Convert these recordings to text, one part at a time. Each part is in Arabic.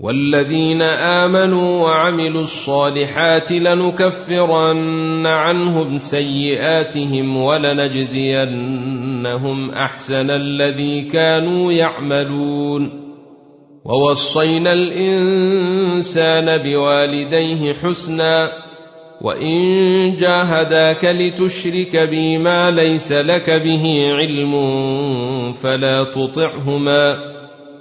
والذين آمنوا وعملوا الصالحات لنكفرن عنهم سيئاتهم ولنجزينهم أحسن الذي كانوا يعملون. ووصينا الإنسان بوالديه حسنا وإن جاهداك لتشرك بي ما ليس لك به علم فلا تطعهما.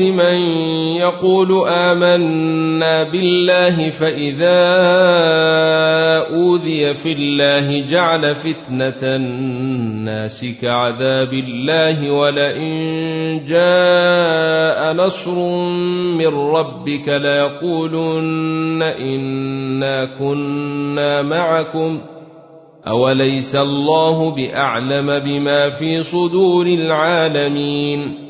من يقول آمنا بالله فإذا أوذي في الله جعل فتنة الناس كعذاب الله ولئن جاء نصر من ربك ليقولن إنا كنا معكم أوليس الله بأعلم بما في صدور العالمين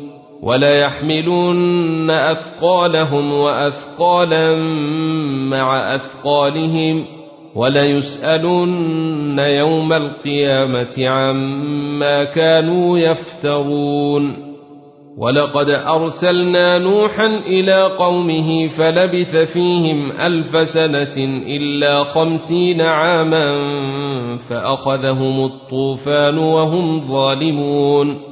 وليحملن أثقالهم وأثقالا مع أثقالهم وليسألن يوم القيامة عما كانوا يفترون ولقد أرسلنا نوحا إلى قومه فلبث فيهم ألف سنة إلا خمسين عاما فأخذهم الطوفان وهم ظالمون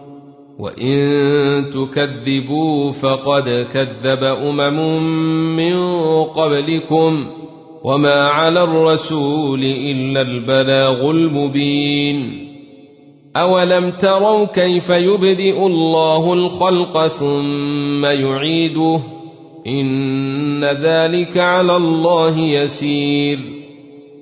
وان تكذبوا فقد كذب امم من قبلكم وما على الرسول الا البلاغ المبين اولم تروا كيف يبدئ الله الخلق ثم يعيده ان ذلك على الله يسير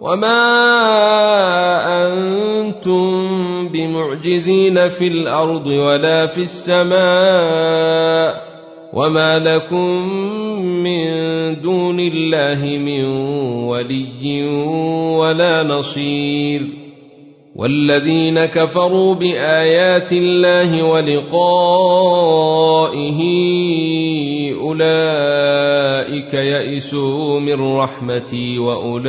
وما أنتم بمعجزين في الأرض ولا في السماء وما لكم من دون الله من ولي ولا نصير والذين كفروا بايات الله ولقائه أولئك يئسوا من رحمتي وأولئك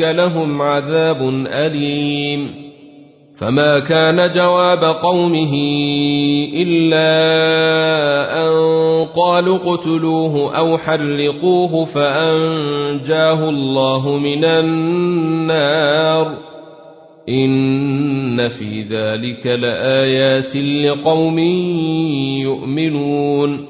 لهم عذاب أليم. فما كان جواب قومه إلا أن قالوا اقتلوه أو حرقوه فأنجاه الله من النار. إن في ذلك لآيات لقوم يؤمنون.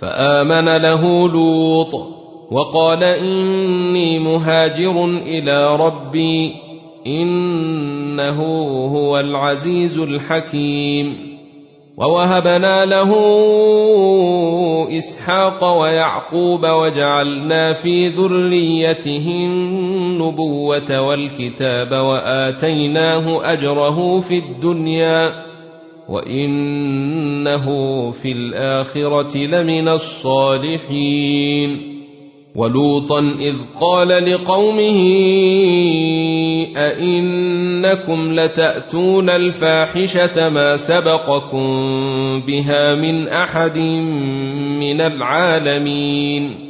فآمن له لوط وقال إني مهاجر إلى ربي إنه هو العزيز الحكيم ووهبنا له إسحاق ويعقوب وجعلنا في ذريته النبوة والكتاب وآتيناه أجره في الدنيا وانه في الاخره لمن الصالحين ولوطا اذ قال لقومه ائنكم لتاتون الفاحشه ما سبقكم بها من احد من العالمين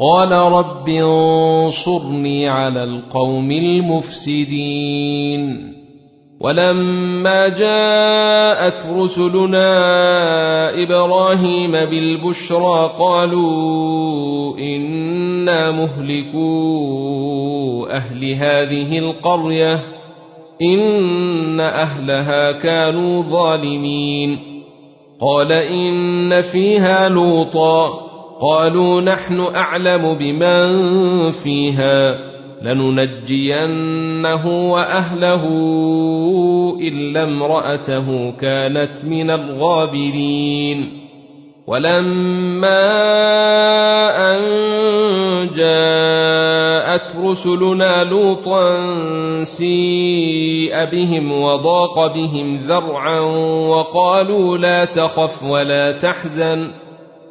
قال رب انصرني على القوم المفسدين. ولما جاءت رسلنا إبراهيم بالبشرى قالوا إنا مهلكو أهل هذه القرية إن أهلها كانوا ظالمين. قال إن فيها لوطا قالوا نحن أعلم بمن فيها لننجينه وأهله إلا امرأته كانت من الغابرين. ولما أن جاءت رسلنا لوطا سيء بهم وضاق بهم ذرعا وقالوا لا تخف ولا تحزن.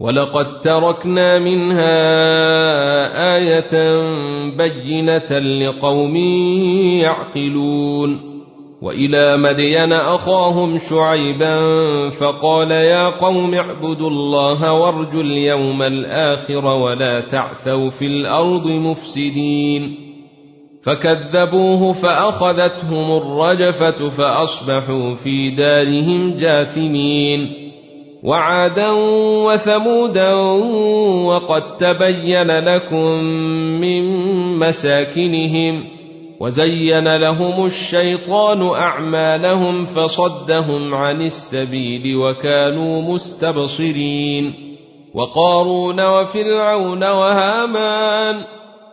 ولقد تركنا منها إيه بينه لقوم يعقلون والى مدين اخاهم شعيبا فقال يا قوم اعبدوا الله وارجوا اليوم الآخر ولا تعثوا في الأرض مفسدين فكذبوه فاخذتهم الرجفه فاصبحوا في دارهم جاثمين وعادا وثمودا وقد تبين لكم من مساكنهم وزين لهم الشيطان أعمالهم فصدهم عن السبيل وكانوا مستبصرين وقارون وفرعون وهامان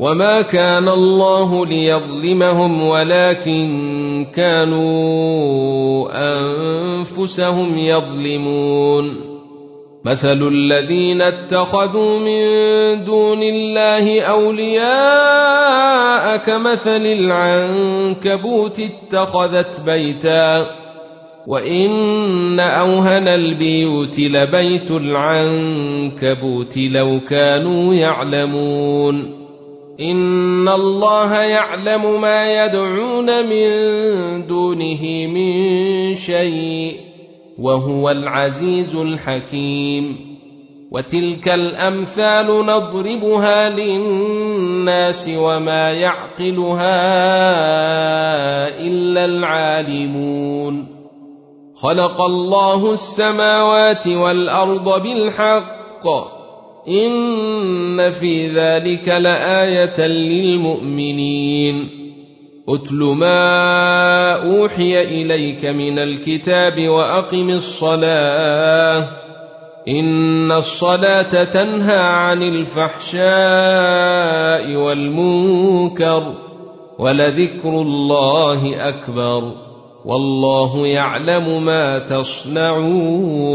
وما كان الله ليظلمهم ولكن كانوا انفسهم يظلمون مثل الذين اتخذوا من دون الله اولياء كمثل العنكبوت اتخذت بيتا وان اوهن البيوت لبيت العنكبوت لو كانوا يعلمون ان الله يعلم ما يدعون من دونه من شيء وهو العزيز الحكيم وتلك الامثال نضربها للناس وما يعقلها الا العالمون خلق الله السماوات والارض بالحق ان في ذلك لايه للمؤمنين. اتل ما اوحي اليك من الكتاب واقم الصلاه ان الصلاه تنهى عن الفحشاء والمنكر ولذكر الله اكبر والله يعلم ما تصنعون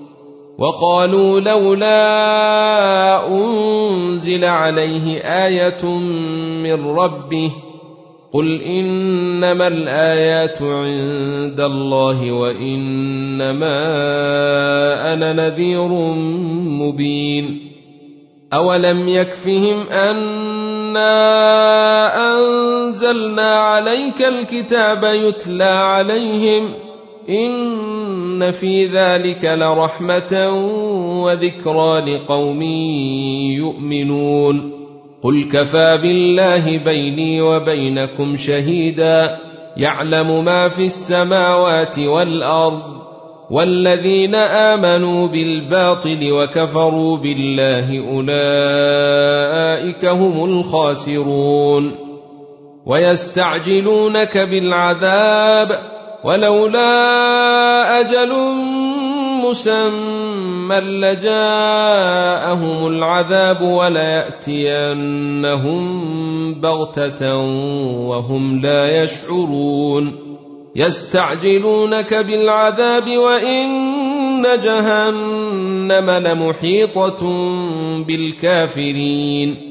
وقالوا لولا أنزل عليه آية من ربه قل إنما الآيات عند الله وإنما أنا نذير مبين أولم يكفهم أنا أنزلنا عليك الكتاب يتلى عليهم ان في ذلك لرحمه وذكرى لقوم يؤمنون قل كفى بالله بيني وبينكم شهيدا يعلم ما في السماوات والارض والذين امنوا بالباطل وكفروا بالله اولئك هم الخاسرون ويستعجلونك بالعذاب ولولا أجل مسمى لجاءهم العذاب وليأتينهم بغتة وهم لا يشعرون. يستعجلونك بالعذاب وإن جهنم لمحيطة بالكافرين.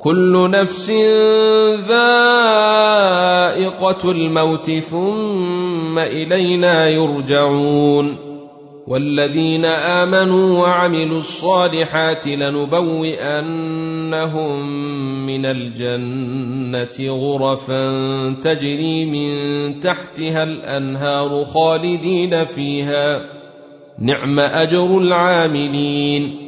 كل نفس ذائقة الموت ثم إلينا يرجعون والذين آمنوا وعملوا الصالحات لنبوئن لنبوئنهم من الجنة غرفا تجري من تحتها الأنهار خالدين فيها. نعم أجر العاملين.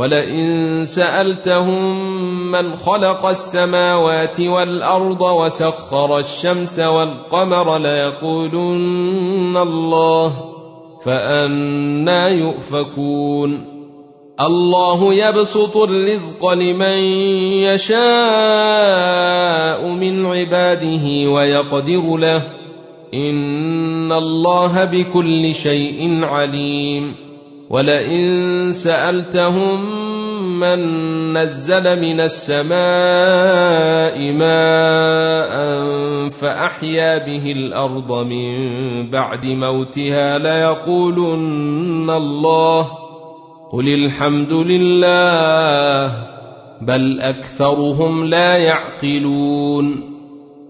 ولئن سألتهم من خلق السماوات والأرض وسخر الشمس والقمر ليقولن الله فأنا يؤفكون. الله يبسط الرزق لمن يشاء من عباده ويقدر له. إن الله بكل شيء عليم. ولئن سألتهم من نزل من السماء ماء فأحيا به الأرض من بعد موتها ليقولن الله قل الحمد لله بل أكثرهم لا يعقلون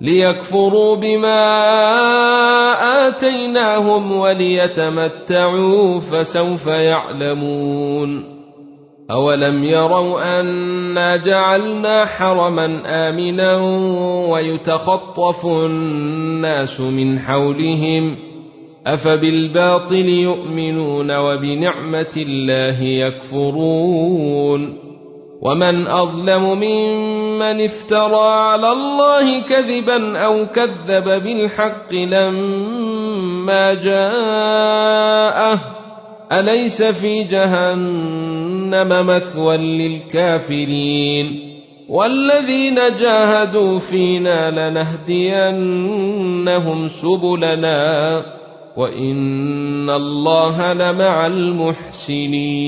ليكفروا بما آتيناهم وليتمتعوا فسوف يعلمون أولم يروا أنا جعلنا حرما آمنا ويتخطف الناس من حولهم أفبالباطل يؤمنون وبنعمة الله يكفرون ومن أظلم ممن افترى على الله كذبا أو كذب بالحق لما جاءه أليس في جهنم مثوى للكافرين والذين جاهدوا فينا لنهدينهم سبلنا وإن الله لمع المحسنين